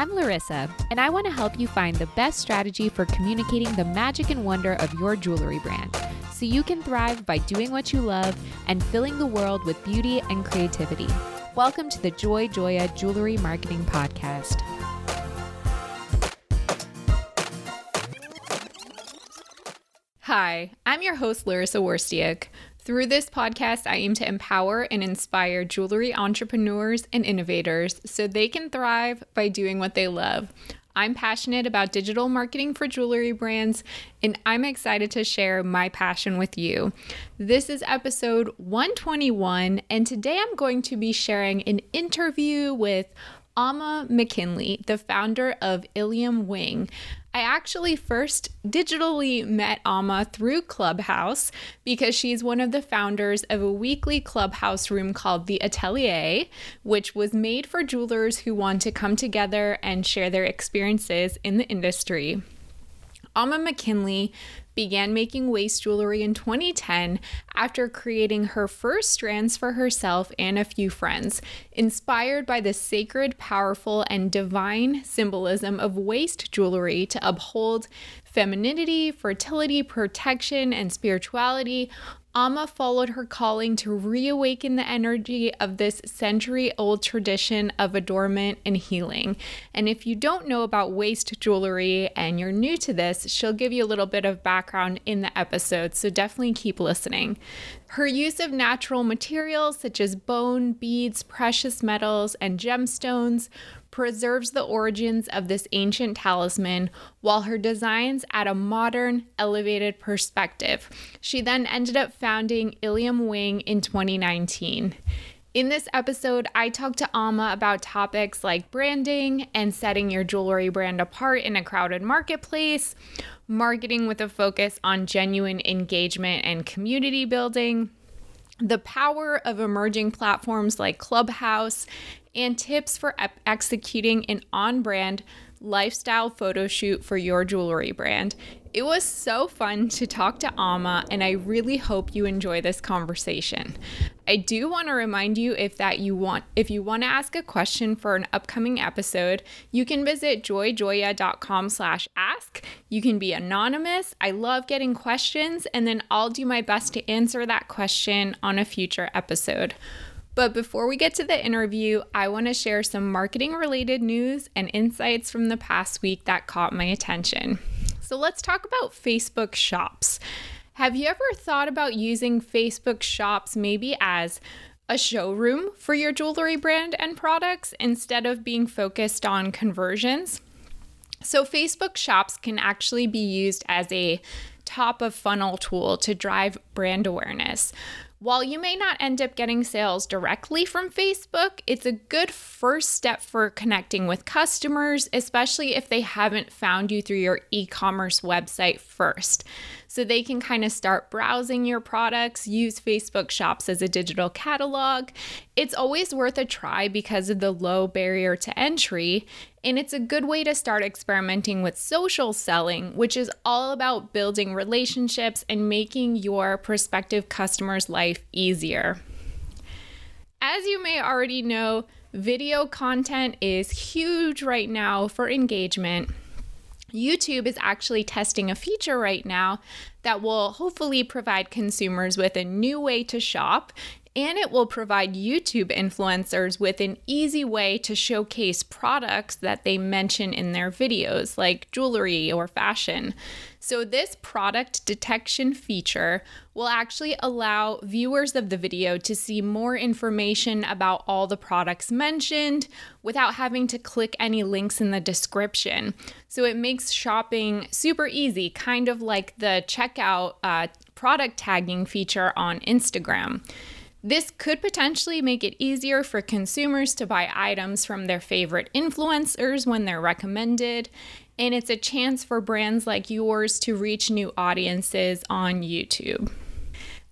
I'm Larissa, and I want to help you find the best strategy for communicating the magic and wonder of your jewelry brand so you can thrive by doing what you love and filling the world with beauty and creativity. Welcome to the Joy Joya Jewelry Marketing Podcast. Hi, I'm your host, Larissa Worstiak. Through this podcast, I aim to empower and inspire jewelry entrepreneurs and innovators so they can thrive by doing what they love. I'm passionate about digital marketing for jewelry brands, and I'm excited to share my passion with you. This is episode 121, and today I'm going to be sharing an interview with Ama McKinley, the founder of Ilium Wing. I actually first digitally met Ama through Clubhouse because she's one of the founders of a weekly Clubhouse room called The Atelier, which was made for jewelers who want to come together and share their experiences in the industry. Ama McKinley began making waist jewelry in 2010 after creating her first strands for herself and a few friends, inspired by the sacred, powerful, and divine symbolism of waist jewelry to uphold femininity, fertility, protection, and spirituality Ama followed her calling to reawaken the energy of this century old tradition of adornment and healing. And if you don't know about waist jewelry and you're new to this, she'll give you a little bit of background in the episode, so definitely keep listening. Her use of natural materials such as bone, beads, precious metals, and gemstones preserves the origins of this ancient talisman, while her designs add a modern, elevated perspective. She then ended up founding Ilium Wing in 2019. In this episode, I talked to Ama about topics like branding and setting your jewelry brand apart in a crowded marketplace, marketing with a focus on genuine engagement and community building, the power of emerging platforms like Clubhouse, and tips for ep- executing an on brand lifestyle photo shoot for your jewelry brand. It was so fun to talk to Ama, and I really hope you enjoy this conversation. I do want to remind you if that you want if you want to ask a question for an upcoming episode, you can visit joyjoya.com/ask. You can be anonymous. I love getting questions, and then I'll do my best to answer that question on a future episode. But before we get to the interview, I want to share some marketing related news and insights from the past week that caught my attention. So let's talk about Facebook Shops. Have you ever thought about using Facebook Shops maybe as a showroom for your jewelry brand and products instead of being focused on conversions? So, Facebook Shops can actually be used as a top of funnel tool to drive brand awareness. While you may not end up getting sales directly from Facebook, it's a good first step for connecting with customers, especially if they haven't found you through your e commerce website first. So they can kind of start browsing your products, use Facebook Shops as a digital catalog. It's always worth a try because of the low barrier to entry. And it's a good way to start experimenting with social selling, which is all about building relationships and making your prospective customers' life easier. As you may already know, video content is huge right now for engagement. YouTube is actually testing a feature right now that will hopefully provide consumers with a new way to shop and it will provide YouTube influencers with an easy way to showcase products that they mention in their videos, like jewelry or fashion. So, this product detection feature will actually allow viewers of the video to see more information about all the products mentioned without having to click any links in the description. So, it makes shopping super easy, kind of like the checkout uh, product tagging feature on Instagram. This could potentially make it easier for consumers to buy items from their favorite influencers when they're recommended, and it's a chance for brands like yours to reach new audiences on YouTube.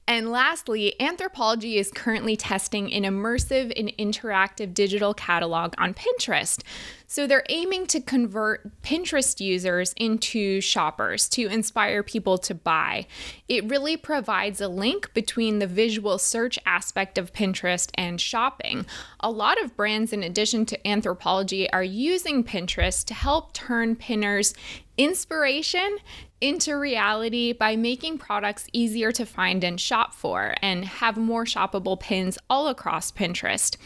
And lastly, Anthropologie is currently testing an immersive and interactive digital catalog on Pinterest. So they're aiming to convert Pinterest users into shoppers to inspire people to buy. It really provides a link between the visual search aspect of Pinterest and shopping. A lot of brands, in addition to Anthropologie, are using Pinterest to help turn pinners inspiration into reality by making products easier to find and shop for and have more shoppable pins all across Pinterest.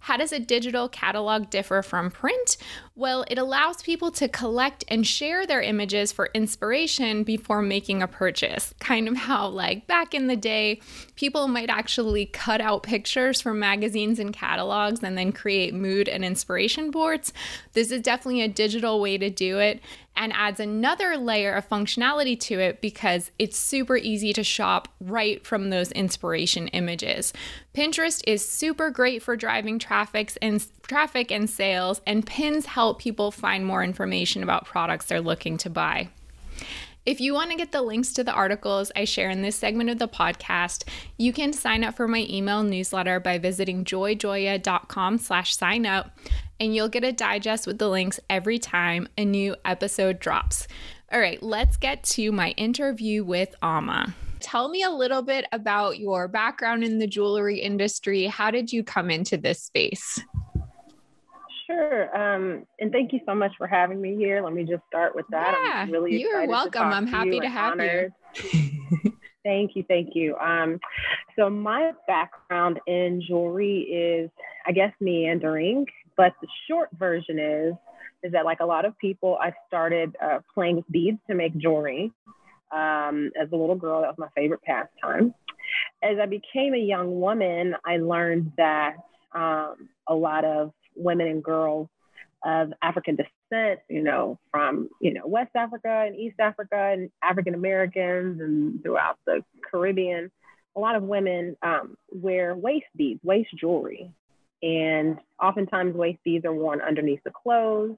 How does a digital catalog differ from print? Well, it allows people to collect and share their images for inspiration before making a purchase. Kind of how, like, back in the day, people might actually cut out pictures from magazines and catalogs and then create mood and inspiration boards. This is definitely a digital way to do it and adds another layer of functionality to it because it's super easy to shop right from those inspiration images. Pinterest is super great for driving traffic and traffic and sales and pins help people find more information about products they're looking to buy. If you want to get the links to the articles I share in this segment of the podcast, you can sign up for my email newsletter by visiting joyjoya.com slash sign up, and you'll get a digest with the links every time a new episode drops. All right, let's get to my interview with Ama. Tell me a little bit about your background in the jewelry industry. How did you come into this space? Sure. Um, and thank you so much for having me here. Let me just start with that. Yeah, I'm really You're welcome. I'm happy to, to have honored. you. thank you. Thank you. Um, so, my background in jewelry is, I guess, meandering, but the short version is is that like a lot of people, I started uh, playing with beads to make jewelry. Um, as a little girl, that was my favorite pastime. As I became a young woman, I learned that um, a lot of women and girls of African descent, you know, from, you know, West Africa and East Africa and African Americans and throughout the Caribbean, a lot of women um, wear waist beads, waist jewelry. And oftentimes waist beads are worn underneath the clothes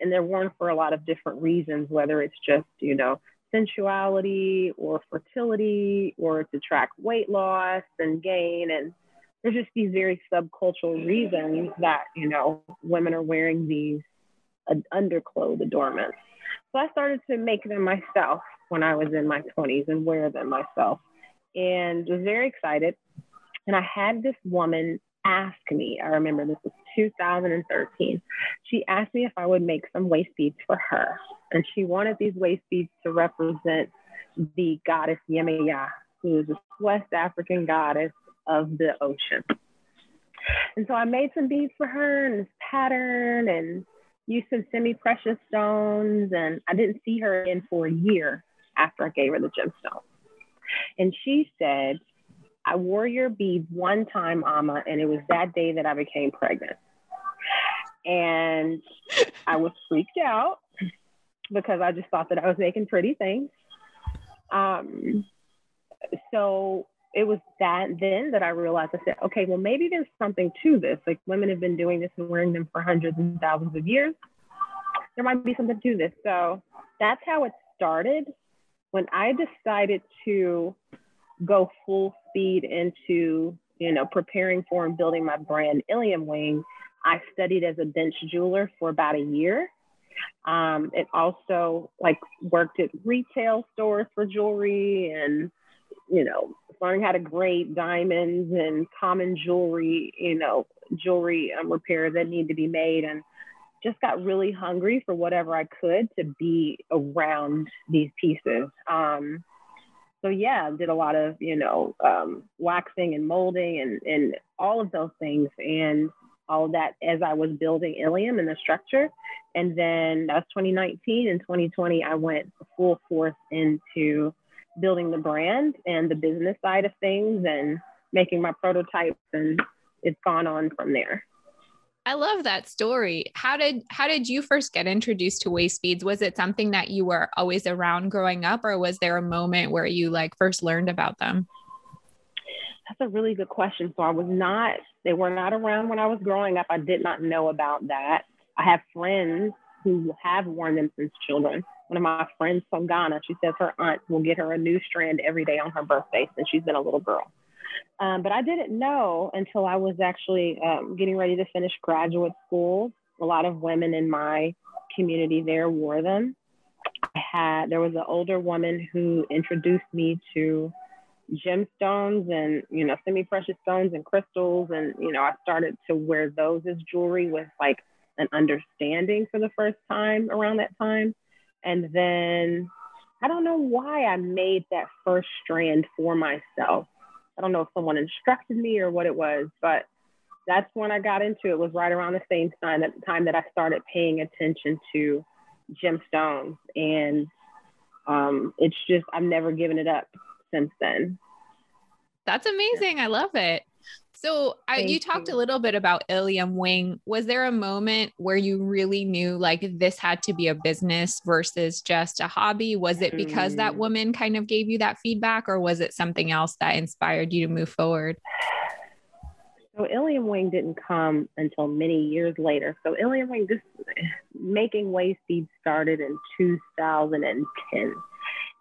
and they're worn for a lot of different reasons, whether it's just, you know, sensuality or fertility or to track weight loss and gain and there's just these very subcultural reasons that you know women are wearing these uh, underclothes adornments. So i started to make them myself when i was in my 20s and wear them myself. And was very excited. And i had this woman ask me i remember this was 2013 she asked me if i would make some waist beads for her. And she wanted these waist beads to represent the goddess Yemaya, who is a West African goddess of the ocean. And so I made some beads for her and this pattern and used some semi precious stones. And I didn't see her again for a year after I gave her the gemstone. And she said, I wore your beads one time, Ama, and it was that day that I became pregnant. And I was freaked out because I just thought that I was making pretty things. Um, so it was that then that I realized I said, okay, well, maybe there's something to this. Like women have been doing this and wearing them for hundreds and thousands of years. There might be something to this. So that's how it started. When I decided to go full speed into, you know, preparing for and building my brand Ilium Wing, I studied as a bench jeweler for about a year. Um, it also like worked at retail stores for jewelry and you know, learning how to grade diamonds and common jewelry, you know, jewelry um, repairs that need to be made, and just got really hungry for whatever I could to be around these pieces. Um, so yeah, did a lot of you know um, waxing and molding and and all of those things and all of that as I was building Ilium and the structure. And then that was 2019 and 2020, I went full force into building the brand and the business side of things and making my prototypes and it's gone on from there. I love that story. How did how did you first get introduced to waist beads? Was it something that you were always around growing up or was there a moment where you like first learned about them? That's a really good question. So I was not they were not around when I was growing up. I did not know about that. I have friends who have worn them since children one of my friends from Ghana, she says her aunt will get her a new strand every day on her birthday since she's been a little girl. Um, but I didn't know until I was actually um, getting ready to finish graduate school. A lot of women in my community there wore them. I had there was an older woman who introduced me to gemstones and you know semi-precious stones and crystals and you know I started to wear those as jewelry with like an understanding for the first time around that time and then I don't know why I made that first strand for myself I don't know if someone instructed me or what it was, but that's when I got into it. Was right around the same time that time that I started paying attention to gemstones, and um, it's just I've never given it up since then. That's amazing. I love it. So I, you talked you. a little bit about Ilium Wing. Was there a moment where you really knew like this had to be a business versus just a hobby? Was it because mm. that woman kind of gave you that feedback, or was it something else that inspired you to move forward? So Ilium Wing didn't come until many years later. So Ilium Wing, just making waist beads started in 2010.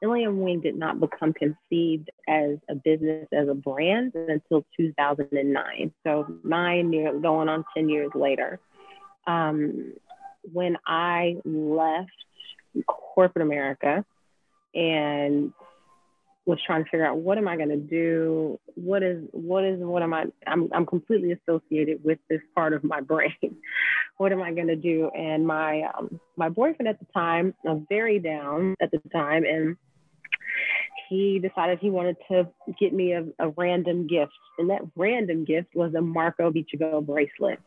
Ilium Wing did not become conceived as a business, as a brand until 2009. So nine years, going on 10 years later. Um, when I left corporate America and was trying to figure out what am I going to do? What is, what is, what am I, I'm, I'm completely associated with this part of my brain. what am I going to do? And my, um, my boyfriend at the time I was very down at the time. And he decided he wanted to get me a, a random gift. And that random gift was a Marco Bicego bracelet.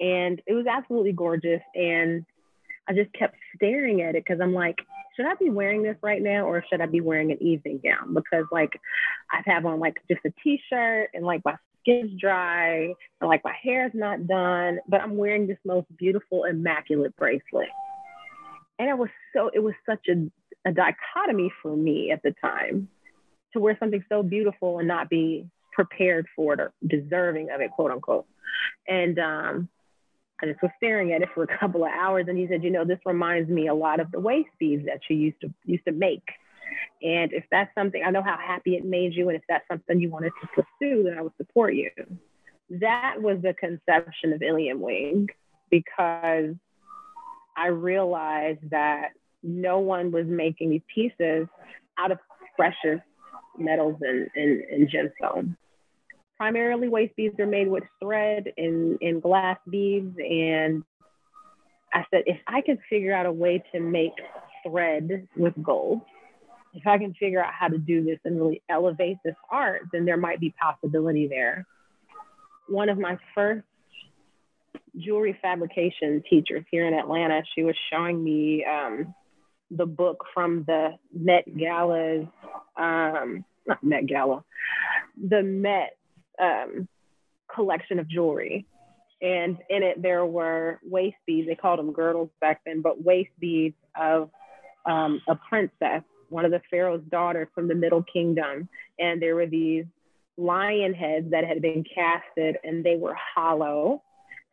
And it was absolutely gorgeous. And I just kept staring at it because I'm like, should I be wearing this right now or should I be wearing an evening gown? Because like I have on like just a t-shirt and like my skin's dry and like my hair's not done, but I'm wearing this most beautiful, immaculate bracelet. And it was so, it was such a a dichotomy for me at the time to wear something so beautiful and not be prepared for it or deserving of it, quote unquote. And um, I just was staring at it for a couple of hours, and he said, "You know, this reminds me a lot of the waist beads that you used to used to make. And if that's something, I know how happy it made you, and if that's something you wanted to pursue, then I would support you." That was the conception of Ilium Wing, because I realized that no one was making these pieces out of precious metals and, and, and gemstones. Primarily, waist beads are made with thread and, and glass beads. And I said, if I could figure out a way to make thread with gold, if I can figure out how to do this and really elevate this art, then there might be possibility there. One of my first jewelry fabrication teachers here in Atlanta, she was showing me um, the book from the Met Gala's, um, not Met Gala, the Met um, collection of jewelry. And in it, there were waist beads. They called them girdles back then, but waist beads of um, a princess, one of the pharaoh's daughters from the Middle Kingdom. And there were these lion heads that had been casted, and they were hollow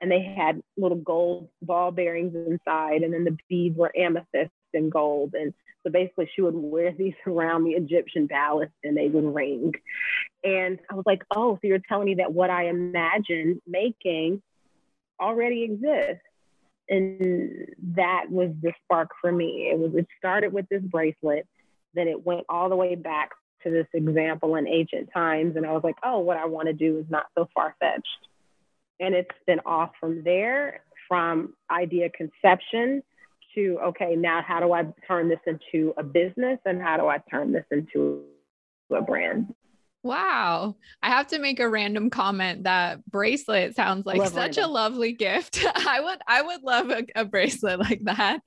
and they had little gold ball bearings inside, and then the beads were amethyst and gold. And so basically, she would wear these around the Egyptian palace and they would ring. And I was like, oh, so you're telling me that what I imagined making already exists. And that was the spark for me. It was it started with this bracelet, then it went all the way back to this example in ancient times. And I was like, oh, what I want to do is not so far fetched. And it's been off from there, from idea conception to okay now how do i turn this into a business and how do i turn this into a brand Wow. I have to make a random comment that bracelet sounds like love such random. a lovely gift. I would I would love a, a, bracelet like that.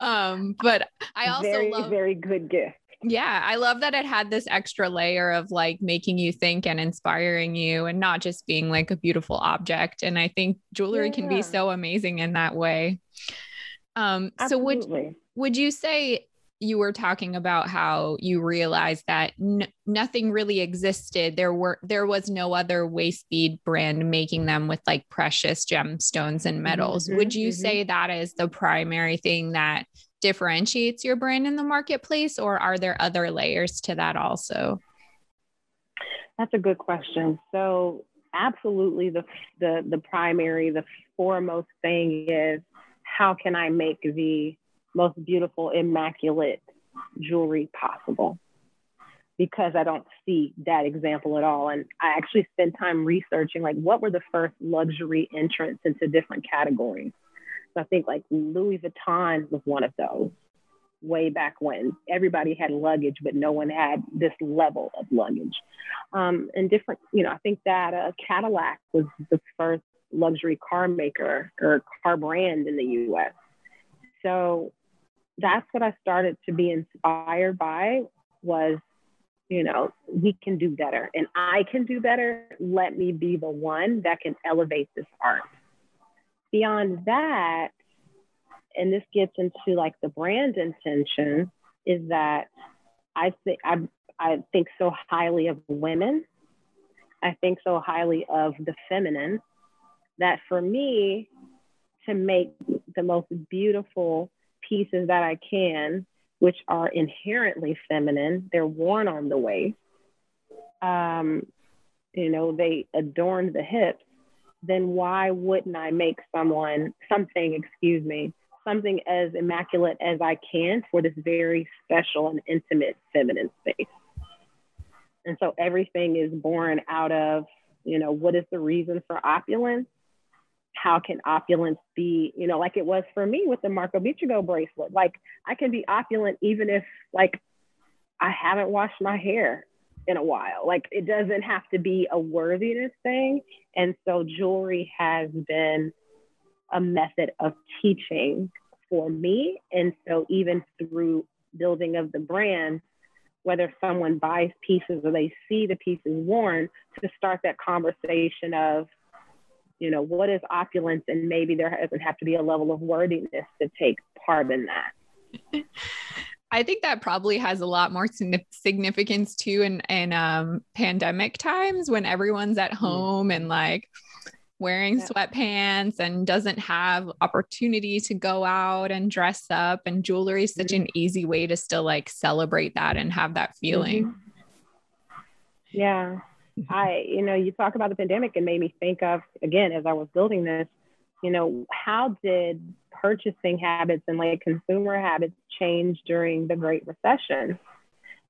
Um, but I also very, love very good gift. Yeah, I love that it had this extra layer of like making you think and inspiring you and not just being like a beautiful object. And I think jewelry yeah. can be so amazing in that way. Um, so would would you say you were talking about how you realized that n- nothing really existed there were there was no other waist bead brand making them with like precious gemstones and metals mm-hmm, would you mm-hmm. say that is the primary thing that differentiates your brand in the marketplace, or are there other layers to that also? That's a good question. So, absolutely, the the the primary, the foremost thing is how can I make the most beautiful, immaculate jewelry possible? Because I don't see that example at all. And I actually spent time researching like what were the first luxury entrants into different categories. So I think like Louis Vuitton was one of those way back when everybody had luggage, but no one had this level of luggage. Um, and different, you know, I think that uh, Cadillac was the first luxury car maker or car brand in the US. So that's what I started to be inspired by was, you know, we can do better and I can do better. Let me be the one that can elevate this art. Beyond that, and this gets into like the brand intention, is that I think I, I think so highly of women. I think so highly of the feminine that for me to make the most beautiful pieces that I can, which are inherently feminine, they're worn on the waist. Um, you know, they adorn the hips. Then why wouldn't I make someone something, excuse me, something as immaculate as I can for this very special and intimate feminine space? And so everything is born out of, you know, what is the reason for opulence? How can opulence be, you know, like it was for me with the Marco Bicego bracelet. Like I can be opulent even if like I haven't washed my hair in a while. Like it doesn't have to be a worthiness thing. And so jewelry has been a method of teaching for me. And so even through building of the brand, whether someone buys pieces or they see the pieces worn, to start that conversation of, you know, what is opulence? And maybe there doesn't have to be a level of worthiness to take part in that. I think that probably has a lot more significance too in, in um, pandemic times when everyone's at home and like wearing yeah. sweatpants and doesn't have opportunity to go out and dress up and jewelry is such mm-hmm. an easy way to still like celebrate that and have that feeling. Mm-hmm. Yeah. I, you know, you talk about the pandemic and made me think of, again, as I was building this, you know, how did purchasing habits and like consumer habits change during the Great Recession?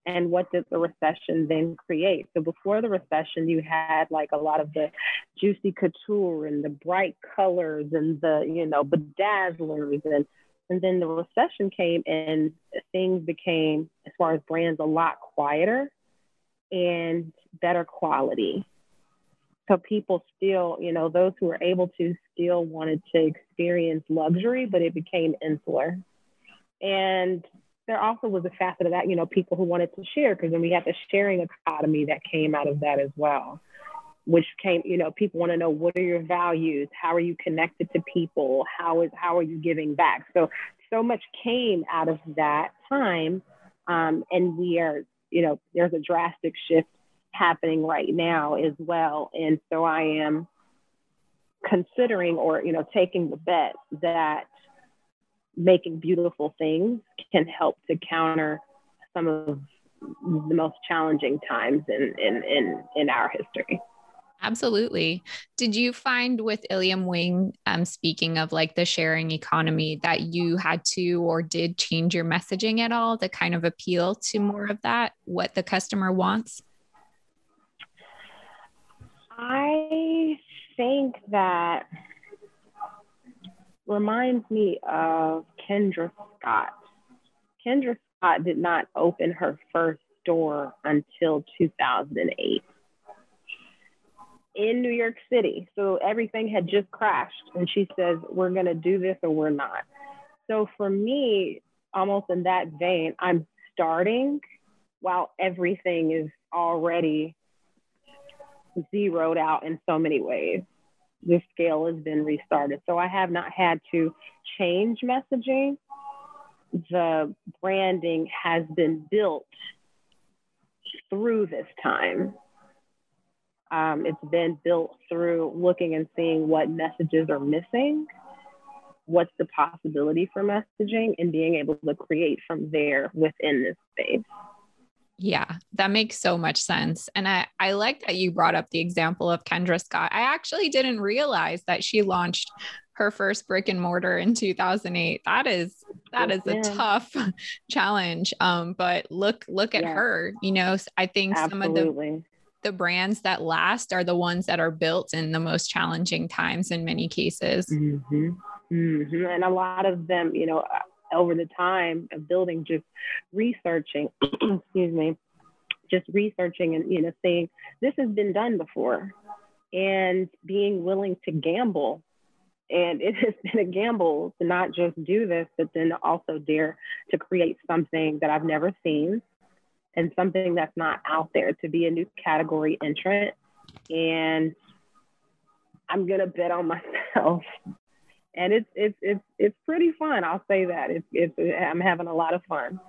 And what did the recession then create? So before the recession, you had like a lot of the juicy couture and the bright colors and the, you know, bedazzlers and and then the recession came and things became, as far as brands, a lot quieter and better quality. So people still, you know, those who were able to still wanted to experience luxury, but it became insular. And there also was a facet of that, you know, people who wanted to share, because then we had the sharing economy that came out of that as well, which came, you know, people want to know what are your values, how are you connected to people, how is how are you giving back? So so much came out of that time, um, and we are you know, there's a drastic shift happening right now as well. And so I am considering or, you know, taking the bet that making beautiful things can help to counter some of the most challenging times in, in, in, in our history. Absolutely. Did you find with Ilium Wing, um, speaking of like the sharing economy, that you had to or did change your messaging at all to kind of appeal to more of that, what the customer wants? I think that reminds me of Kendra Scott. Kendra Scott did not open her first store until 2008 in New York City. So everything had just crashed. And she says, We're going to do this or we're not. So for me, almost in that vein, I'm starting while everything is already zeroed out in so many ways. The scale has been restarted. So I have not had to change messaging. The branding has been built through this time. Um, it's been built through looking and seeing what messages are missing what's the possibility for messaging and being able to create from there within this space. Yeah, that makes so much sense. And I, I like that you brought up the example of Kendra Scott. I actually didn't realize that she launched her first brick and mortar in 2008. That is that is a tough challenge. Um, but look look at yeah. her. You know, I think Absolutely. some of the the brands that last are the ones that are built in the most challenging times in many cases. Mm-hmm. Mm-hmm. And a lot of them, you know, uh, over the time of building, just researching, excuse me, just researching and, you know, saying, this has been done before and being willing to gamble. And it has been a gamble to not just do this, but then also dare to create something that I've never seen and something that's not out there to be a new category entrant. And I'm gonna bet on myself. And it's it's it's it's pretty fun. I'll say that. It's it's I'm having a lot of fun.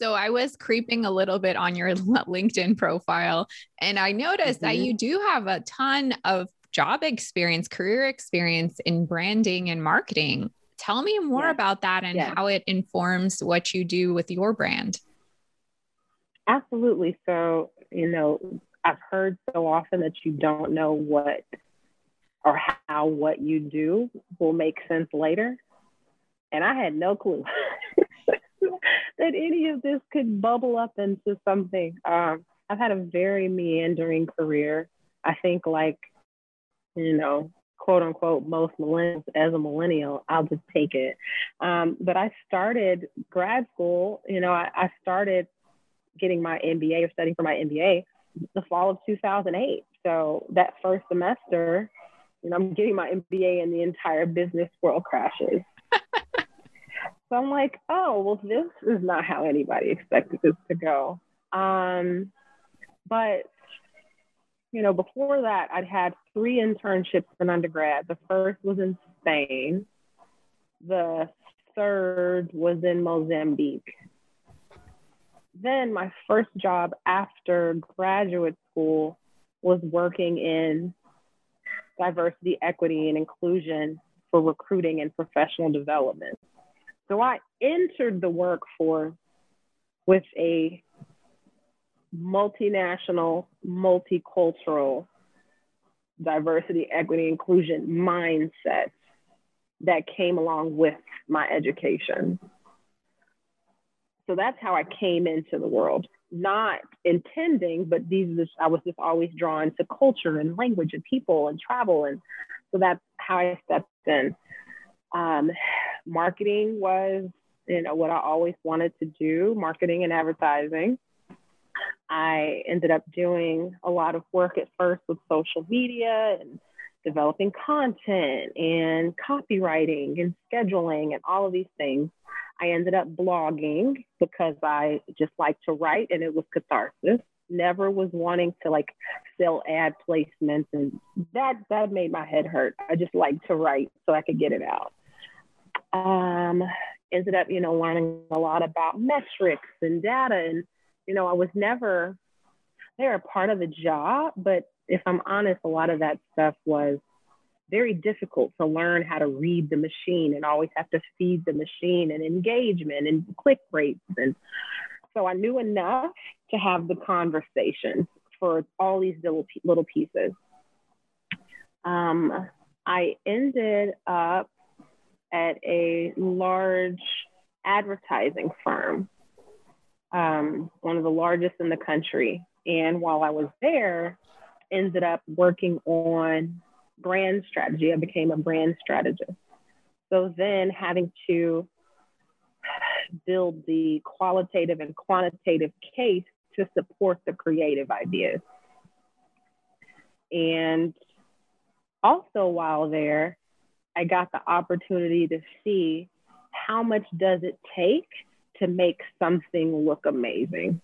So I was creeping a little bit on your LinkedIn profile and I noticed mm-hmm. that you do have a ton of job experience, career experience in branding and marketing. Tell me more yes. about that and yes. how it informs what you do with your brand. Absolutely. So, you know, I've heard so often that you don't know what or how what you do will make sense later. And I had no clue that any of this could bubble up into something. Um, I've had a very meandering career. I think, like, you know, quote unquote, most millennials as a millennial, I'll just take it. Um, but I started grad school, you know, I, I started getting my MBA or studying for my MBA the fall of 2008. So that first semester, you know, I'm getting my MBA and the entire business world crashes. so I'm like, oh, well, this is not how anybody expected this to go. Um, but, you know, before that, I'd had three internships in undergrad. The first was in Spain. The third was in Mozambique then my first job after graduate school was working in diversity, equity, and inclusion for recruiting and professional development. So I entered the workforce with a multinational, multicultural diversity, equity, inclusion mindset that came along with my education. So that's how I came into the world, not intending, but these I was just always drawn to culture and language and people and travel. And so that's how I stepped in. Um, marketing was, you know, what I always wanted to do, marketing and advertising. I ended up doing a lot of work at first with social media and developing content and copywriting and scheduling and all of these things. I ended up blogging because I just like to write and it was catharsis. Never was wanting to like sell ad placements and that that made my head hurt. I just like to write so I could get it out. Um, ended up, you know, learning a lot about metrics and data and you know, I was never they're a part of the job, but if I'm honest, a lot of that stuff was very difficult to learn how to read the machine and always have to feed the machine and engagement and click rates. And so I knew enough to have the conversation for all these little, little pieces. Um, I ended up at a large advertising firm, um, one of the largest in the country. And while I was there, ended up working on brand strategy. I became a brand strategist. So then having to build the qualitative and quantitative case to support the creative ideas. And also while there, I got the opportunity to see how much does it take to make something look amazing.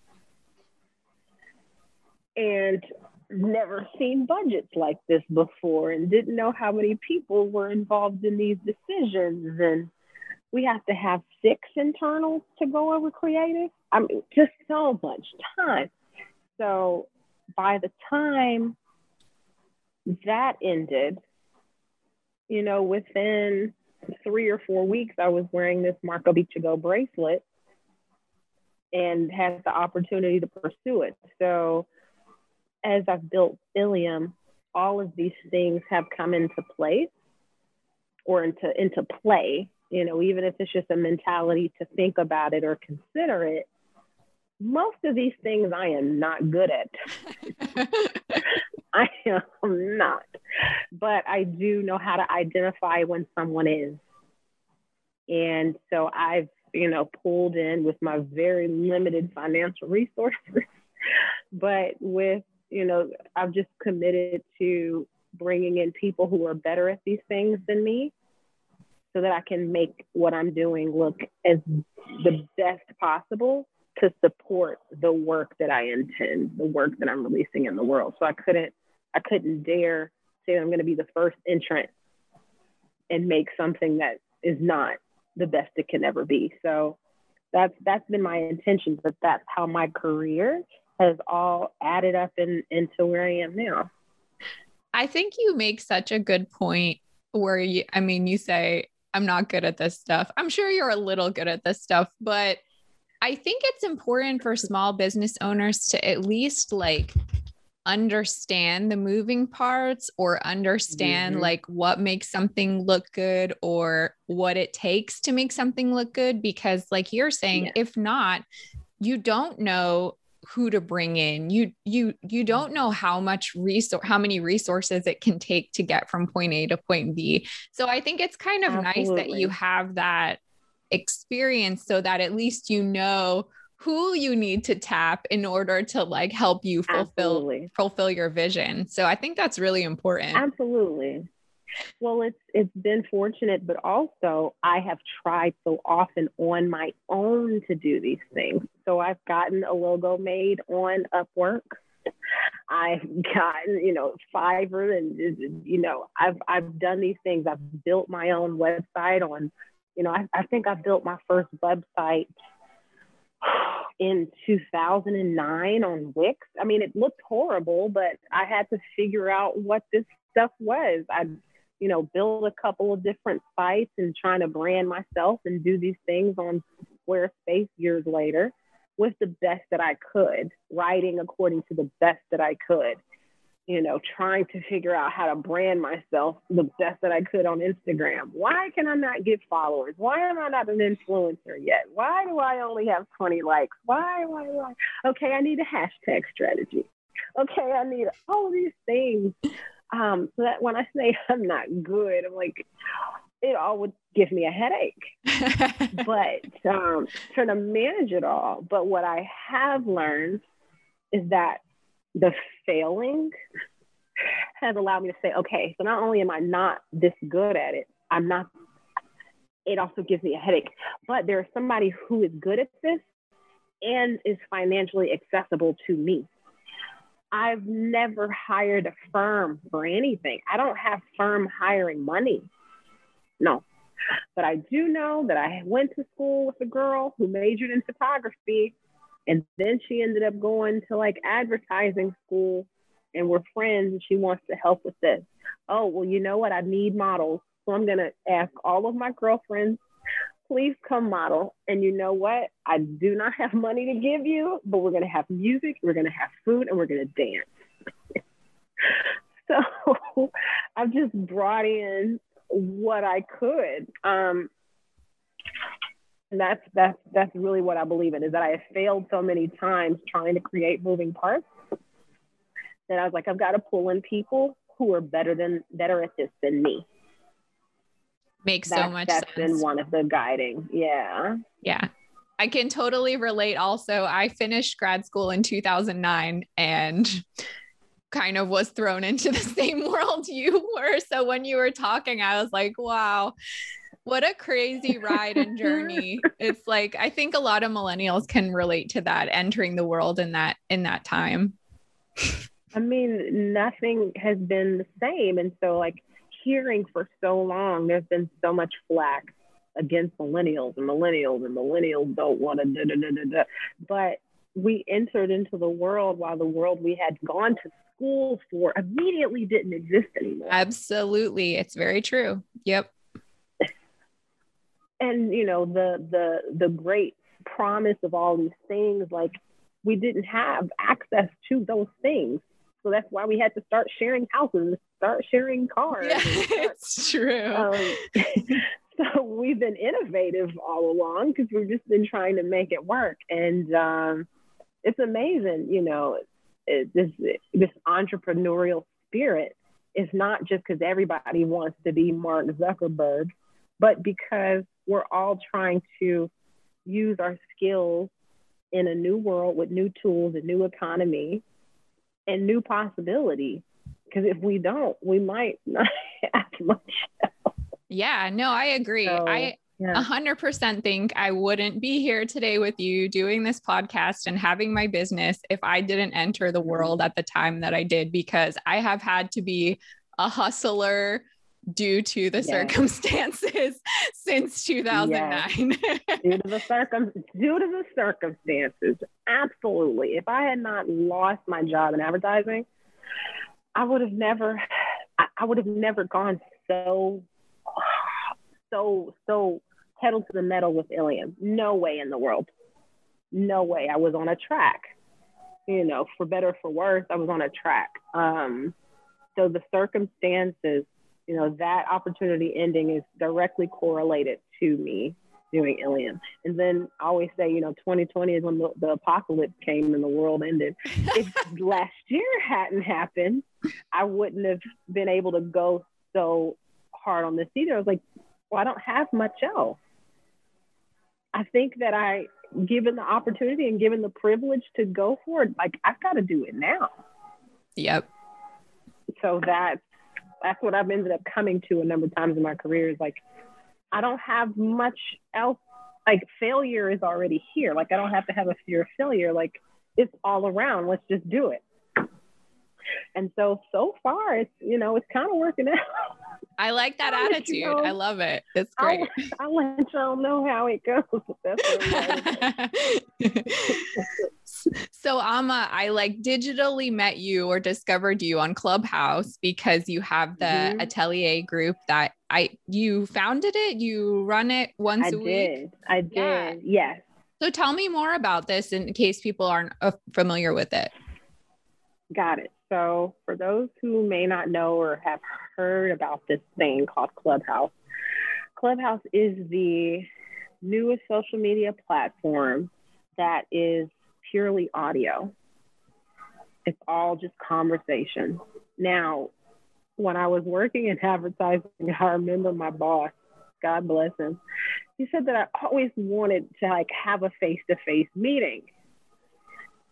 And never seen budgets like this before and didn't know how many people were involved in these decisions. And we have to have six internals to go over creative. I mean, just so much time. So by the time that ended, you know, within three or four weeks, I was wearing this Marco Bicego bracelet and had the opportunity to pursue it. So as I've built Ilium, all of these things have come into place or into into play, you know, even if it's just a mentality to think about it or consider it. Most of these things I am not good at. I am not. But I do know how to identify when someone is. And so I've, you know, pulled in with my very limited financial resources, but with, you know, I've just committed to bringing in people who are better at these things than me so that I can make what I'm doing look as the best possible to support the work that I intend, the work that I'm releasing in the world. So I couldn't, I couldn't dare say I'm going to be the first entrant and make something that is not the best it can ever be. So that's that's been my intention, but that's how my career has all added up in, into where I am now. I think you make such a good point where you I mean you say I'm not good at this stuff. I'm sure you're a little good at this stuff, but I think it's important for small business owners to at least like understand the moving parts or understand mm-hmm. like what makes something look good or what it takes to make something look good because like you're saying yeah. if not you don't know who to bring in you you you don't know how much resource how many resources it can take to get from point a to point b so i think it's kind of Absolutely. nice that you have that experience so that at least you know who you need to tap in order to like help you fulfill Absolutely. fulfill your vision. So I think that's really important. Absolutely. Well, it's it's been fortunate, but also I have tried so often on my own to do these things. So I've gotten a logo made on Upwork. I've gotten, you know, Fiverr, and you know, I've I've done these things. I've built my own website on, you know, I, I think I built my first website in 2009 on Wix. I mean, it looked horrible, but I had to figure out what this stuff was. I, you know, build a couple of different sites and trying to brand myself and do these things on Squarespace years later with the best that I could, writing according to the best that I could you know, trying to figure out how to brand myself the best that I could on Instagram. Why can I not get followers? Why am I not an influencer yet? Why do I only have 20 likes? Why, why, why? Okay, I need a hashtag strategy. Okay, I need all these things. Um, so that when I say I'm not good, I'm like, it all would give me a headache. but um, trying to manage it all. But what I have learned is that the failing has allowed me to say, okay, so not only am I not this good at it, I'm not, it also gives me a headache. But there's somebody who is good at this and is financially accessible to me. I've never hired a firm for anything. I don't have firm hiring money. No. But I do know that I went to school with a girl who majored in photography and then she ended up going to like advertising school and we're friends and she wants to help with this. Oh, well, you know what? I need models. So I'm going to ask all of my girlfriends, please come model. And you know what? I do not have money to give you, but we're going to have music, we're going to have food, and we're going to dance. so I've just brought in what I could. Um, and that's that's that's really what I believe in is that I have failed so many times trying to create moving parts that I was like, I've got to pull in people who are better than better at this than me. Makes that's, so much that's sense. been one of the guiding. Yeah. Yeah. I can totally relate also. I finished grad school in 2009 and kind of was thrown into the same world you were. So when you were talking, I was like, wow, what a crazy ride and journey. it's like I think a lot of millennials can relate to that entering the world in that in that time. I mean, nothing has been the same and so like hearing for so long there's been so much flack against millennials and millennials and millennials don't want to da, da, da, da, da. but we entered into the world while the world we had gone to school for immediately didn't exist anymore. Absolutely. It's very true. Yep. And you know, the the the great promise of all these things, like we didn't have access to those things. So that's why we had to start sharing houses, start sharing cars. Yeah, it's true. um, so we've been innovative all along because we've just been trying to make it work. And um, it's amazing, you know, it, this this entrepreneurial spirit is not just because everybody wants to be Mark Zuckerberg, but because we're all trying to use our skills in a new world with new tools, a new economy, and new possibilities. Because if we don't, we might not have much. Yeah, no, I agree. So, I a hundred percent think I wouldn't be here today with you doing this podcast and having my business if I didn't enter the mm-hmm. world at the time that I did because I have had to be a hustler due to the yes. circumstances since 2009. Yes. due to the circum due to the circumstances. Absolutely. If I had not lost my job in advertising, I would have never I, would have never gone so so so pedal to the metal with Ilium. No way in the world. No way. I was on a track. You know, for better for worse, I was on a track. Um, so the circumstances, you know, that opportunity ending is directly correlated to me doing Ilium. And then I always say, you know, 2020 is when the, the apocalypse came and the world ended. if last year hadn't happened, I wouldn't have been able to go so hard on this either. I was like, well, I don't have much else. I think that I, given the opportunity and given the privilege to go for it, like I've got to do it now. Yep. So that's that's what I've ended up coming to a number of times in my career is like I don't have much else. Like failure is already here. Like I don't have to have a fear of failure. Like it's all around. Let's just do it. And so so far it's you know it's kind of working out. I like that I'll attitude. You know. I love it. It's great. I'll, I'll let y'all know how it goes. so Ama, I like digitally met you or discovered you on Clubhouse because you have the mm-hmm. atelier group that I you founded it, you run it once I a did. week. I did. Yeah. Yes. So tell me more about this in case people aren't uh, familiar with it. Got it. So, for those who may not know or have heard about this thing called Clubhouse, Clubhouse is the newest social media platform that is purely audio. It's all just conversation. Now, when I was working in advertising, I remember my boss, God bless him, he said that I always wanted to like have a face-to-face meeting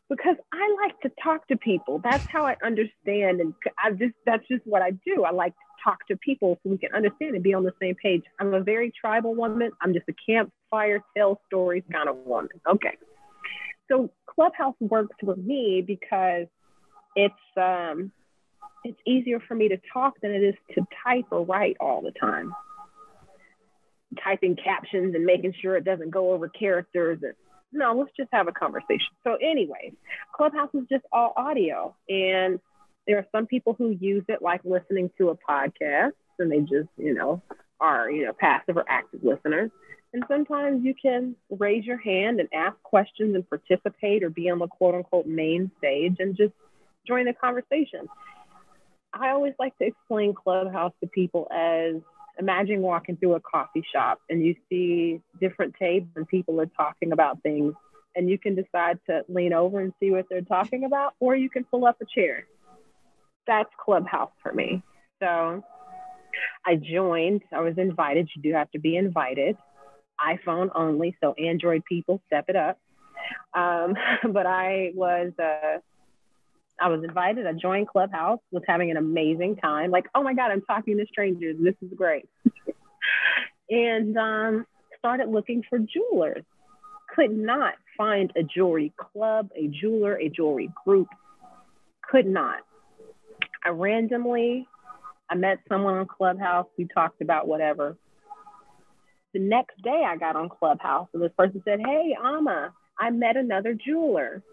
because I like to talk to people. That's how I understand, and I just that's just what I do. I like to talk to people so we can understand and be on the same page. I'm a very tribal woman. I'm just a campfire tell stories kind of woman. Okay, so Clubhouse works for me because it's um, it's easier for me to talk than it is to type or write all the time. Typing captions and making sure it doesn't go over characters and no, let's just have a conversation. So, anyway, Clubhouse is just all audio. And there are some people who use it like listening to a podcast and they just, you know, are, you know, passive or active listeners. And sometimes you can raise your hand and ask questions and participate or be on the quote unquote main stage and just join the conversation. I always like to explain Clubhouse to people as imagine walking through a coffee shop and you see different tables and people are talking about things and you can decide to lean over and see what they're talking about or you can pull up a chair. That's clubhouse for me. So i joined i was invited you do have to be invited iphone only so android people step it up um, but i was uh, I was invited. I joined Clubhouse, was having an amazing time. Like, oh my God, I'm talking to strangers. This is great. and um, started looking for jewelers. Could not find a jewelry club, a jeweler, a jewelry group. Could not. I randomly, I met someone on Clubhouse. We talked about whatever. The next day I got on Clubhouse and this person said, Hey, Ama, I met another jeweler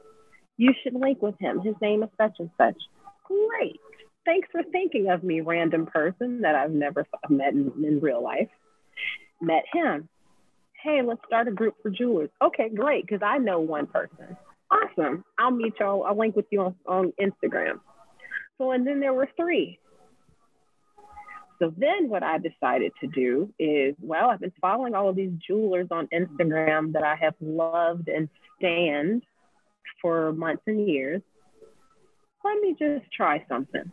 You should link with him. His name is such and such. Great. Thanks for thinking of me, random person that I've never met in, in real life. Met him. Hey, let's start a group for jewelers. Okay, great, because I know one person. Awesome. I'll meet y'all. I'll link with you on, on Instagram. So, and then there were three. So then what I decided to do is, well, I've been following all of these jewelers on Instagram that I have loved and stand for months and years. Let me just try something.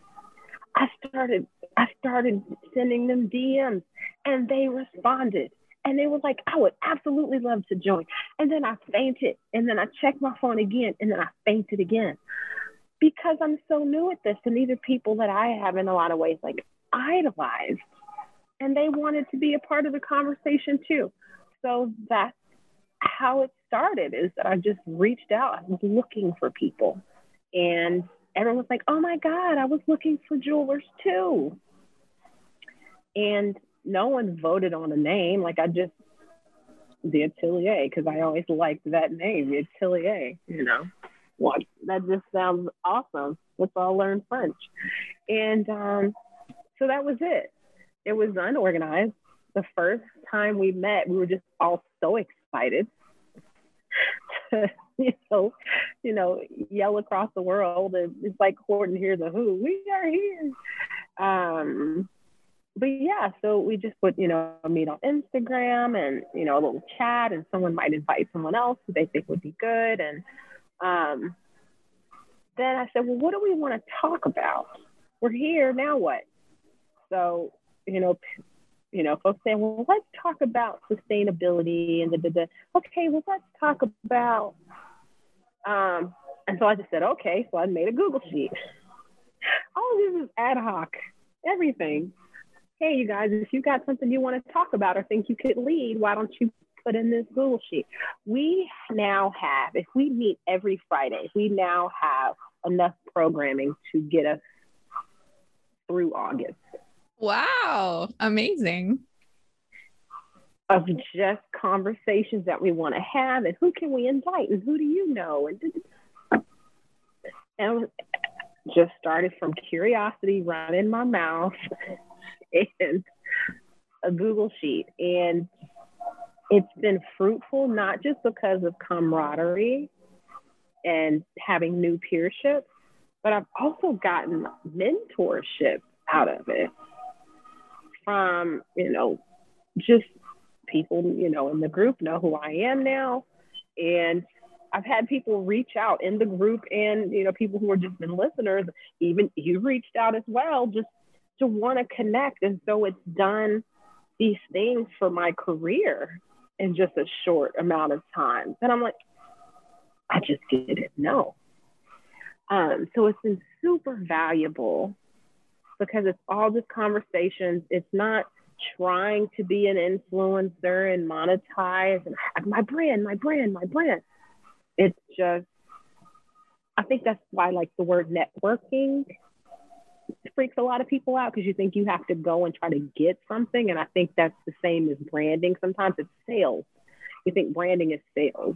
I started I started sending them DMs and they responded. And they were like, I would absolutely love to join. And then I fainted. And then I checked my phone again and then I fainted again. Because I'm so new at this. And these are people that I have in a lot of ways like idolized and they wanted to be a part of the conversation too. So that's how it started is that I just reached out. I was looking for people and everyone was like, oh my God, I was looking for jewelers too. And no one voted on a name. Like I just, the Atelier, because I always liked that name, the Atelier, you know. What that just sounds awesome. Let's all learn French. And um, so that was it. It was unorganized. The first time we met, we were just all so excited you know, you know, yell across the world. It's like Horton hears a who. We are here. Um, but yeah, so we just would, you know, meet on Instagram and, you know, a little chat and someone might invite someone else who they think would be good. And um, then I said, well, what do we want to talk about? We're here, now what? So, you know, you know, folks saying, well, let's talk about sustainability and the, the, the okay, well, let's talk about, um, and so I just said, okay, so I made a Google sheet. All of this is ad hoc, everything. Hey, you guys, if you got something you want to talk about or think you could lead, why don't you put in this Google sheet? We now have, if we meet every Friday, we now have enough programming to get us through August. Wow, amazing. Of just conversations that we want to have, and who can we invite, and who do you know, and and just started from curiosity running my mouth and a Google sheet, and it's been fruitful not just because of camaraderie and having new peership, but I've also gotten mentorship out of it from, you know, just people, you know, in the group know who I am now. And I've had people reach out in the group and, you know, people who are just been listeners, even you reached out as well, just to want to connect. And so it's done these things for my career in just a short amount of time. And I'm like, I just didn't know. Um, so it's been super valuable because it's all just conversations. It's not trying to be an influencer and monetize and my brand, my brand, my brand. It's just, I think that's why like the word networking freaks a lot of people out because you think you have to go and try to get something. And I think that's the same as branding. Sometimes it's sales. You think branding is sales.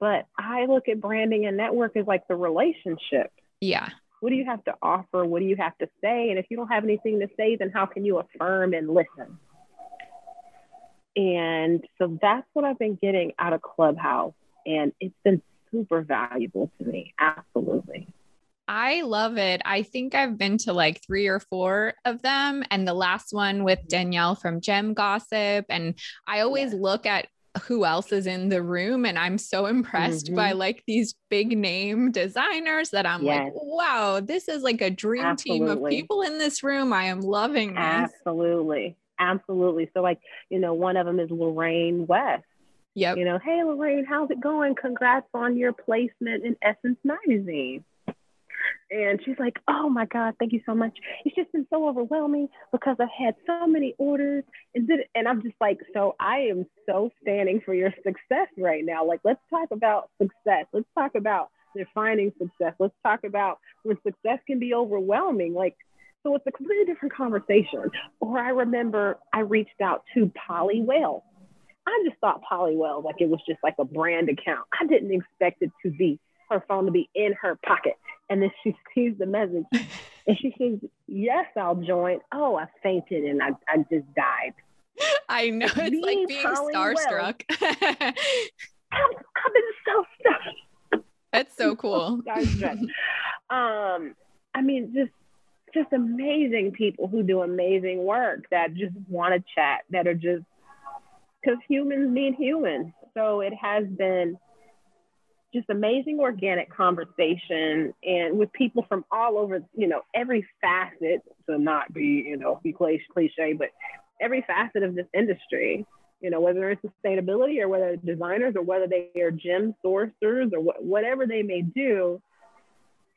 But I look at branding and network as like the relationship. Yeah. What do you have to offer? What do you have to say? And if you don't have anything to say, then how can you affirm and listen? And so that's what I've been getting out of Clubhouse. And it's been super valuable to me. Absolutely. I love it. I think I've been to like three or four of them, and the last one with Danielle from Gem Gossip. And I always yeah. look at who else is in the room and i'm so impressed mm-hmm. by like these big name designers that i'm yes. like wow this is like a dream absolutely. team of people in this room i am loving this absolutely absolutely so like you know one of them is lorraine west Yep. You know, hey Lorraine, how's it going? Congrats on your placement in Essence magazine. And she's like, Oh my God, thank you so much. It's just been so overwhelming because I've had so many orders. And, did, and I'm just like, So I am so standing for your success right now. Like, let's talk about success. Let's talk about defining success. Let's talk about when success can be overwhelming. Like, so it's a completely different conversation. Or I remember I reached out to Polly Well. I just thought Polly Well, like it was just like a brand account. I didn't expect it to be her phone to be in her pocket. And then she sees the message and she says, Yes, I'll join. Oh, I fainted and I, I just died. I know. It's like being starstruck. I'm, I've been so stuck. That's so cool. um, I mean, just just amazing people who do amazing work that just want to chat, that are just because humans need humans. So it has been just amazing organic conversation and with people from all over, you know, every facet to not be, you know, be cliche, but every facet of this industry, you know, whether it's sustainability or whether designers or whether they are gem sourcers or wh- whatever they may do,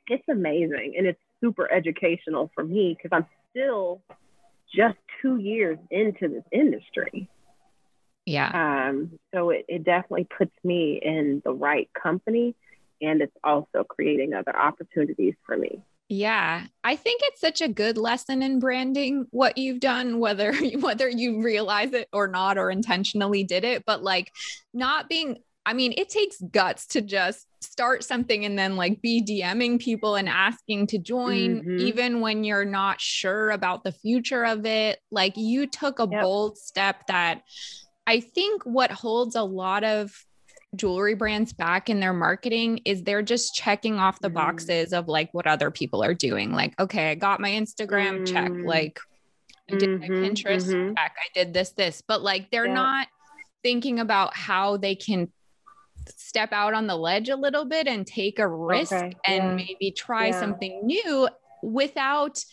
it's amazing. And it's super educational for me because I'm still just two years into this industry. Yeah. Um, so it, it definitely puts me in the right company and it's also creating other opportunities for me. Yeah, I think it's such a good lesson in branding what you've done whether whether you realize it or not or intentionally did it, but like not being I mean, it takes guts to just start something and then like be DMing people and asking to join, mm-hmm. even when you're not sure about the future of it. Like you took a yep. bold step that I think what holds a lot of jewelry brands back in their marketing is they're just checking off the mm. boxes of like what other people are doing. Like, okay, I got my Instagram mm. check. Like, I did mm-hmm, my Pinterest mm-hmm. check. I did this, this, but like they're yeah. not thinking about how they can step out on the ledge a little bit and take a risk okay. and yeah. maybe try yeah. something new without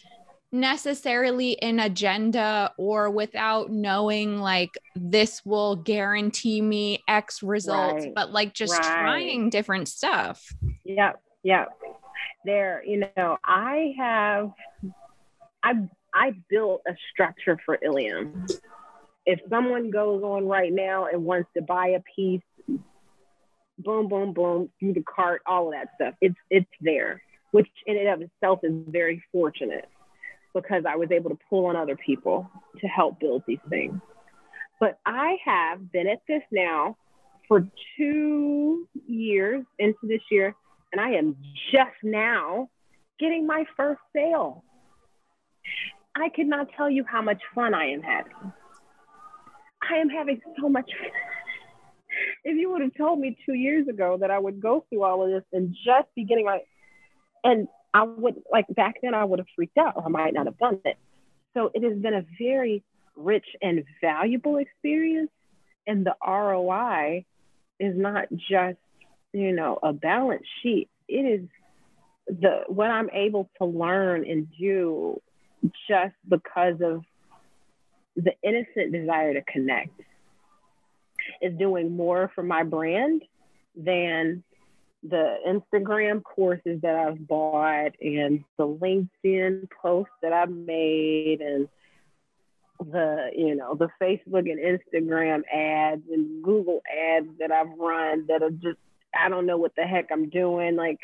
necessarily an agenda or without knowing like this will guarantee me X results, right. but like just right. trying different stuff. Yep. Yep. There, you know, I have I I built a structure for Ilium. If someone goes on right now and wants to buy a piece, boom, boom, boom, through the cart, all of that stuff, it's it's there, which in and of itself is very fortunate because I was able to pull on other people to help build these things. But I have been at this now for two years into this year, and I am just now getting my first sale. I could not tell you how much fun I am having. I am having so much fun. If you would have told me two years ago that I would go through all of this and just be getting my, and I would like back then I would have freaked out or I might not have done it. So it has been a very rich and valuable experience. And the ROI is not just, you know, a balance sheet. It is the what I'm able to learn and do just because of the innocent desire to connect is doing more for my brand than the Instagram courses that I've bought and the LinkedIn posts that I've made and the you know the Facebook and Instagram ads and Google ads that I've run that are just I don't know what the heck I'm doing. Like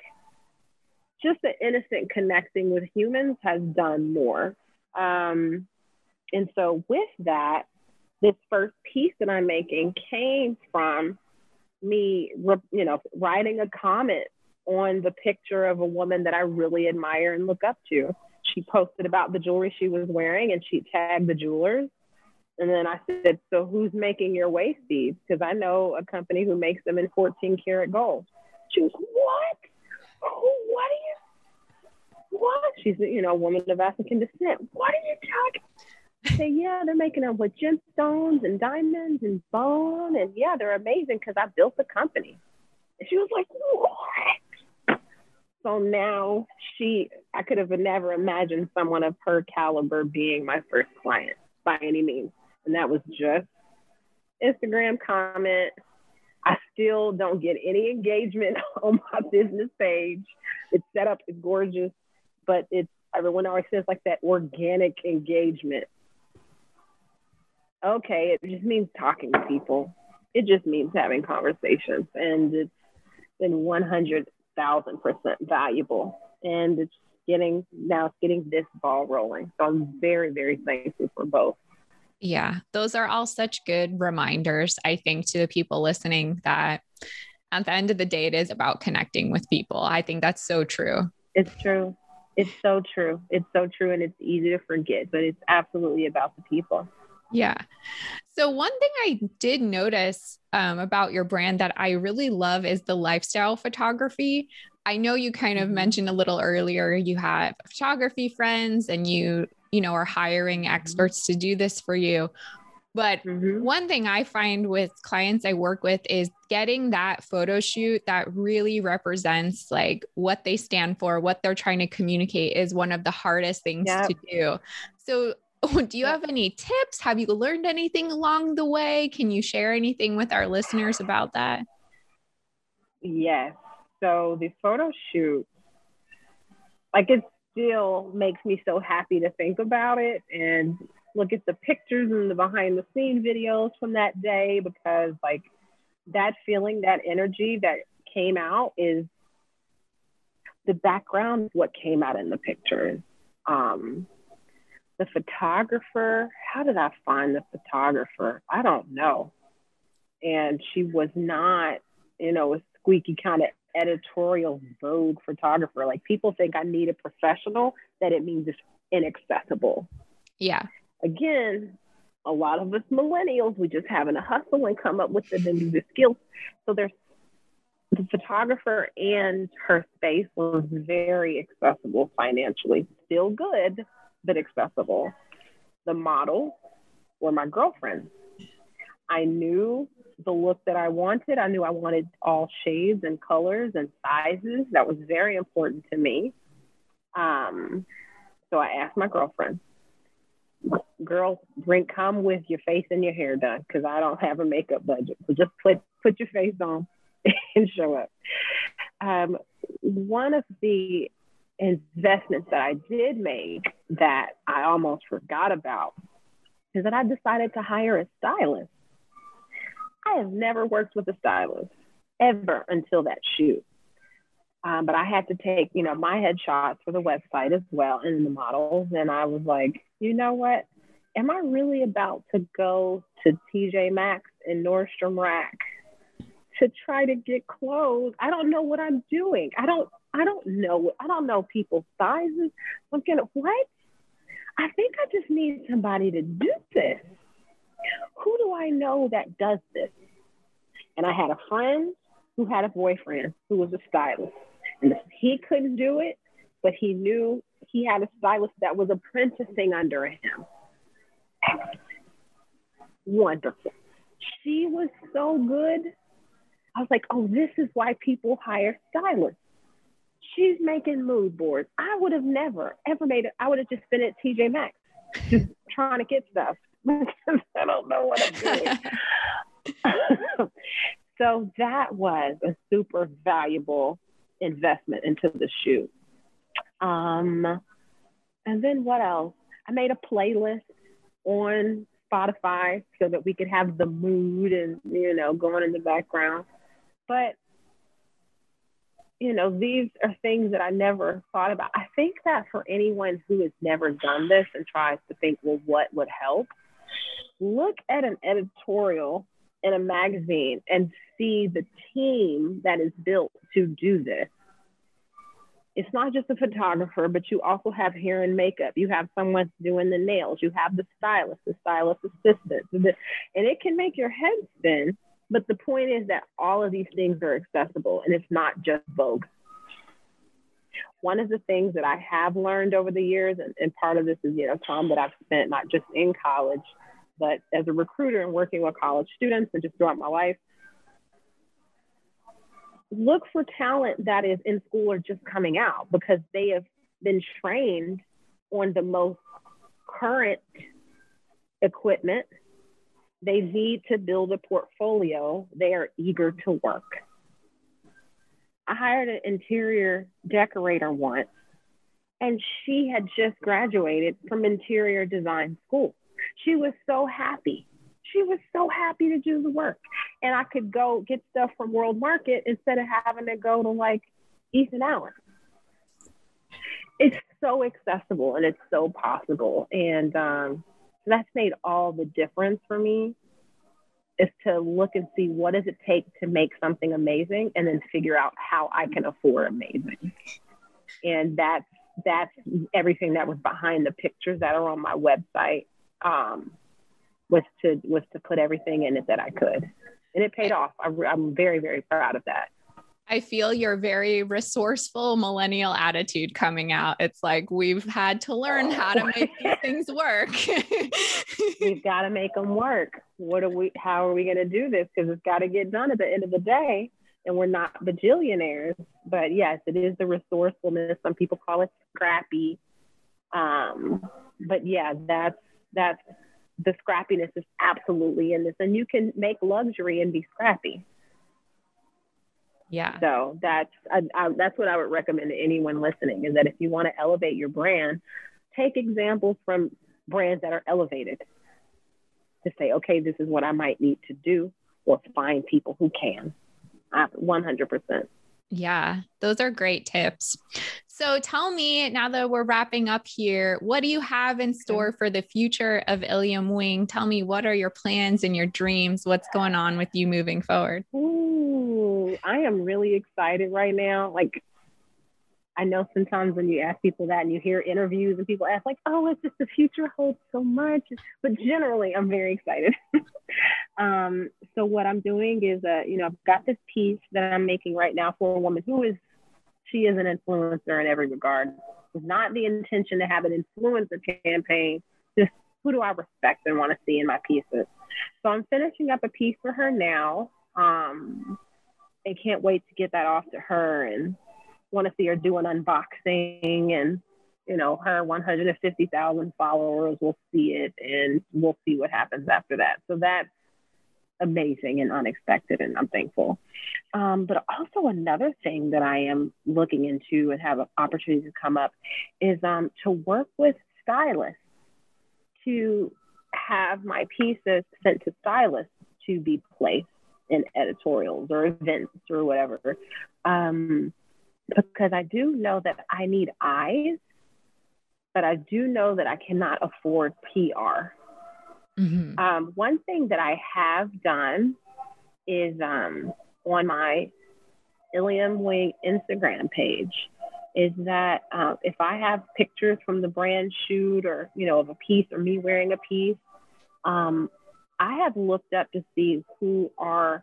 just the innocent connecting with humans has done more. Um, and so with that this first piece that I'm making came from me, you know, writing a comment on the picture of a woman that I really admire and look up to. She posted about the jewelry she was wearing and she tagged the jewelers. And then I said, So who's making your waist beads? Because I know a company who makes them in 14 karat gold. She was, What? Who, what are you? What? She's, you know, a woman of African descent. What are you talking? Say, yeah, they're making them with gemstones and diamonds and bone. And yeah, they're amazing because I built the company. And she was like, what? So now she, I could have never imagined someone of her caliber being my first client by any means. And that was just Instagram comment. I still don't get any engagement on my business page. It's set up, it's gorgeous, but it's everyone always says like that organic engagement okay, it just means talking to people. It just means having conversations. And it's been 100,000% valuable. And it's getting, now it's getting this ball rolling. So I'm very, very thankful for both. Yeah, those are all such good reminders, I think, to the people listening that at the end of the day, it is about connecting with people. I think that's so true. It's true. It's so true. It's so true. And it's easy to forget, but it's absolutely about the people. Yeah. So, one thing I did notice um, about your brand that I really love is the lifestyle photography. I know you kind of mm-hmm. mentioned a little earlier you have photography friends and you, you know, are hiring mm-hmm. experts to do this for you. But mm-hmm. one thing I find with clients I work with is getting that photo shoot that really represents like what they stand for, what they're trying to communicate is one of the hardest things yep. to do. So do you have any tips? Have you learned anything along the way? Can you share anything with our listeners about that? Yes. So the photo shoot, like it still makes me so happy to think about it and look at the pictures and the behind the scene videos from that day because like that feeling, that energy that came out is the background, what came out in the pictures. Um, the photographer, how did I find the photographer? I don't know. And she was not, you know, a squeaky kind of editorial Vogue photographer. Like people think I need a professional, that it means it's inaccessible. Yeah. Again, a lot of us millennials, we just having to hustle and come up with the, the skills. So there's the photographer and her space was very accessible financially, still good, but accessible. The model were my girlfriends. I knew the look that I wanted. I knew I wanted all shades and colors and sizes. That was very important to me. Um, so I asked my girlfriend, girl, bring come with your face and your hair done because I don't have a makeup budget. So just put put your face on and show up. Um, one of the investments that I did make that I almost forgot about is that I decided to hire a stylist. I have never worked with a stylist ever until that shoot. Um, but I had to take, you know, my headshots for the website as well and the models. And I was like, you know what? Am I really about to go to TJ Maxx and Nordstrom Rack to try to get clothes? I don't know what I'm doing. I don't I don't know. I don't know people's sizes. I'm gonna what? I think I just need somebody to do this. Who do I know that does this? And I had a friend who had a boyfriend who was a stylist. And he couldn't do it, but he knew he had a stylist that was apprenticing under him. Wonderful. She was so good. I was like, oh, this is why people hire stylists she's making mood boards. I would have never ever made it. I would have just been at TJ Maxx, just trying to get stuff. I don't know what I'm doing. so that was a super valuable investment into the shoot. Um, and then what else? I made a playlist on Spotify so that we could have the mood and you know going in the background. But you know, these are things that I never thought about. I think that for anyone who has never done this and tries to think, well, what would help? Look at an editorial in a magazine and see the team that is built to do this. It's not just a photographer, but you also have hair and makeup. You have someone doing the nails. You have the stylist, the stylist assistant. And it can make your head spin but the point is that all of these things are accessible and it's not just Vogue. One of the things that I have learned over the years, and, and part of this is, you know, time that I've spent not just in college, but as a recruiter and working with college students and just throughout my life, look for talent that is in school or just coming out because they have been trained on the most current equipment they need to build a portfolio. They are eager to work. I hired an interior decorator once, and she had just graduated from interior design school. She was so happy. She was so happy to do the work. And I could go get stuff from World Market instead of having to go to like Ethan Allen. It's so accessible and it's so possible. And um, that's made all the difference for me. is to look and see what does it take to make something amazing and then figure out how I can afford amazing. And that's that's everything that was behind the pictures that are on my website. Um, was to was to put everything in it that I could, and it paid off. I, I'm very very proud of that. I feel your very resourceful millennial attitude coming out. It's like we've had to learn how to make these things work. we've got to make them work. What are we? How are we going to do this? Because it's got to get done at the end of the day, and we're not bajillionaires. But yes, it is the resourcefulness. Some people call it scrappy. Um, but yeah, that's that's the scrappiness is absolutely in this, and you can make luxury and be scrappy. Yeah. So that's I, I, that's what I would recommend to anyone listening is that if you want to elevate your brand, take examples from brands that are elevated to say, okay, this is what I might need to do, or find people who can. I, One hundred percent. Yeah, those are great tips. So tell me now that we're wrapping up here, what do you have in store for the future of Ilium Wing? Tell me what are your plans and your dreams? What's going on with you moving forward? Ooh, I am really excited right now. Like I know sometimes when you ask people that and you hear interviews and people ask like, "Oh, it's just the future holds so much," but generally, I'm very excited. um, so what I'm doing is, uh, you know, I've got this piece that I'm making right now for a woman who is she is an influencer in every regard. It's not the intention to have an influencer campaign, just who do I respect and want to see in my pieces. So I'm finishing up a piece for her now. Um, and can't wait to get that off to her and want to see her do an unboxing and you know her 150,000 followers will see it and we'll see what happens after that. So that's amazing and unexpected and I'm thankful. Um, but also another thing that I am looking into and have an opportunity to come up is um, to work with stylists to have my pieces sent to stylists to be placed in editorials or events or whatever. Um, because I do know that I need eyes, but I do know that I cannot afford PR. Mm-hmm. Um, one thing that I have done is um, on my Ilium Wing Instagram page is that uh, if I have pictures from the brand shoot or you know of a piece or me wearing a piece, um, I have looked up to see who are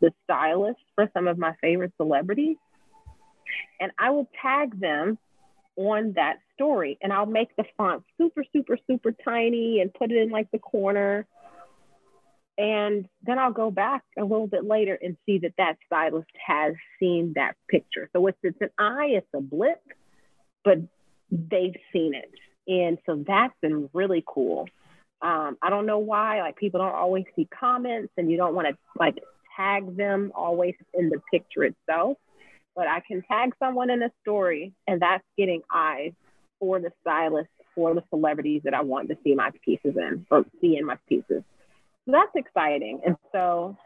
the stylists for some of my favorite celebrities, and I will tag them on that story, and I'll make the font super, super, super tiny and put it in like the corner and then I'll go back a little bit later and see that that stylist has seen that picture. So it's, it's an eye, it's a blip, but they've seen it. And so that's been really cool. Um, I don't know why, like people don't always see comments and you don't want to like tag them always in the picture itself. But I can tag someone in a story and that's getting eyes for the stylist, for the celebrities that I want to see my pieces in or see in my pieces. So that's exciting. And so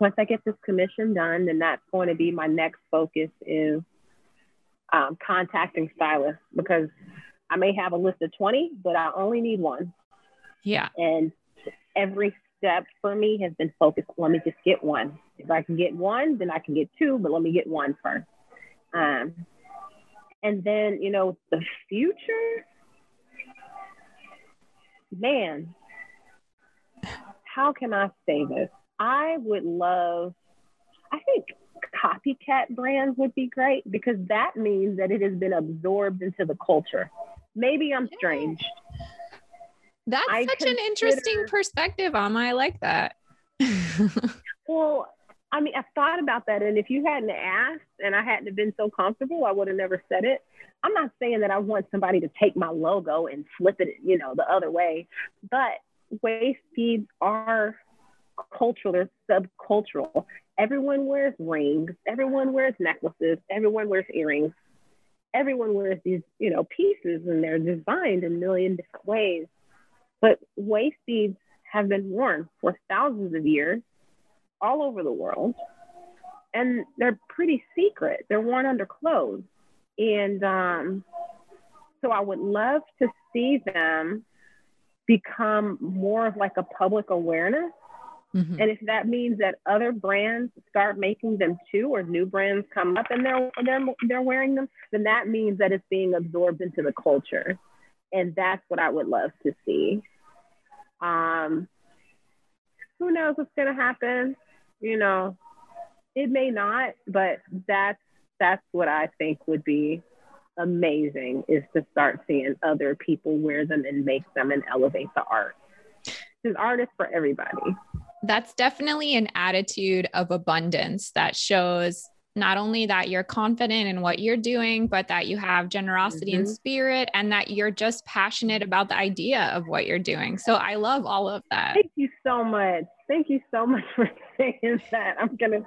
once I get this commission done, then that's going to be my next focus is um, contacting stylists because I may have a list of 20, but I only need one. Yeah. And every step for me has been focused. Let me just get one. If I can get one, then I can get two, but let me get one first. Um, and then, you know, the future, man, how can I say this? I would love, I think copycat brands would be great because that means that it has been absorbed into the culture. Maybe I'm strange. That's I such consider, an interesting perspective, Ama. I like that. well, I mean, I've thought about that. And if you hadn't asked and I hadn't been so comfortable, I would have never said it. I'm not saying that I want somebody to take my logo and flip it, you know, the other way, but waist beads are cultural, they're subcultural. Everyone wears rings, everyone wears necklaces, everyone wears earrings, everyone wears these, you know, pieces and they're designed in a million different ways. But waist beads have been worn for thousands of years all over the world. And they're pretty secret. They're worn under clothes. And um, so I would love to see them become more of like a public awareness Mm-hmm. And if that means that other brands start making them too, or new brands come up and they're they're they're wearing them, then that means that it's being absorbed into the culture, and that's what I would love to see. Um, who knows what's gonna happen? You know, it may not, but that's that's what I think would be amazing is to start seeing other people wear them and make them and elevate the art. Because art is for everybody. That's definitely an attitude of abundance that shows not only that you're confident in what you're doing, but that you have generosity mm-hmm. and spirit and that you're just passionate about the idea of what you're doing. So I love all of that. Thank you so much. Thank you so much for saying that. I'm to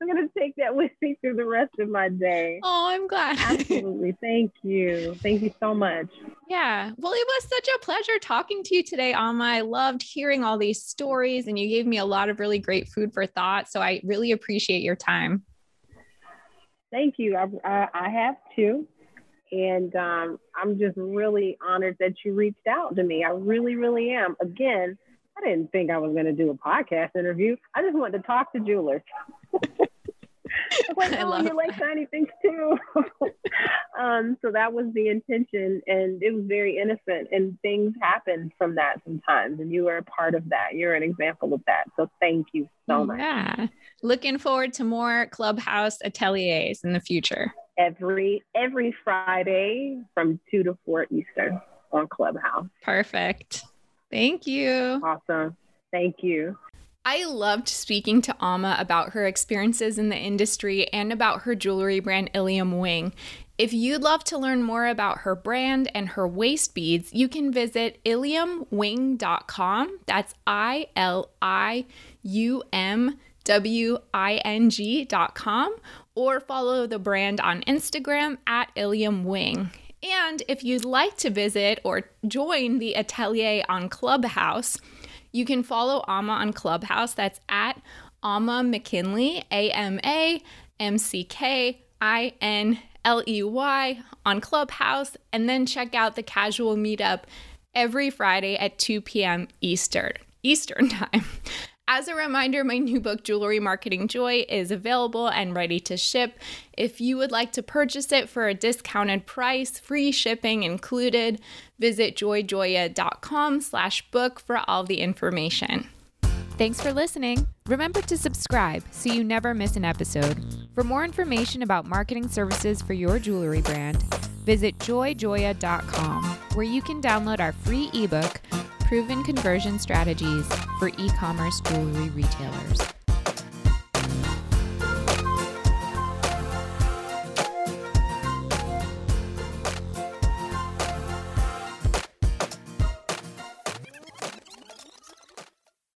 I'm gonna take that with me through the rest of my day. Oh, I'm glad. Absolutely. Thank you. Thank you so much. Yeah. Well, it was such a pleasure talking to you today, Ama. I loved hearing all these stories and you gave me a lot of really great food for thought. So I really appreciate your time. Thank you. I, I, I have too. And um, I'm just really honored that you reached out to me. I really, really am. Again, I didn't think I was going to do a podcast interview. I just wanted to talk to jewelers. like, oh, you like shiny things too. um, so that was the intention, and it was very innocent. And things happen from that sometimes, and you are a part of that. You're an example of that. So thank you so much. Yeah, looking forward to more clubhouse ateliers in the future. Every every Friday from two to four Eastern on Clubhouse. Perfect. Thank you. Awesome. Thank you. I loved speaking to Ama about her experiences in the industry and about her jewelry brand Ilium Wing. If you'd love to learn more about her brand and her waist beads, you can visit iliumwing.com. That's I L I U M W I N G.com, or follow the brand on Instagram at Ilium Wing. And if you'd like to visit or join the atelier on Clubhouse, you can follow Ama on Clubhouse. That's at Ama McKinley, A M A M C K I N L E Y on Clubhouse, and then check out the casual meetup every Friday at 2 p.m. Eastern Eastern time. As a reminder, my new book, Jewelry Marketing Joy, is available and ready to ship. If you would like to purchase it for a discounted price, free shipping included, visit joyjoya.com slash book for all the information. Thanks for listening. Remember to subscribe so you never miss an episode. For more information about marketing services for your jewelry brand, visit joyjoya.com, where you can download our free ebook proven conversion strategies for e commerce jewelry retailers.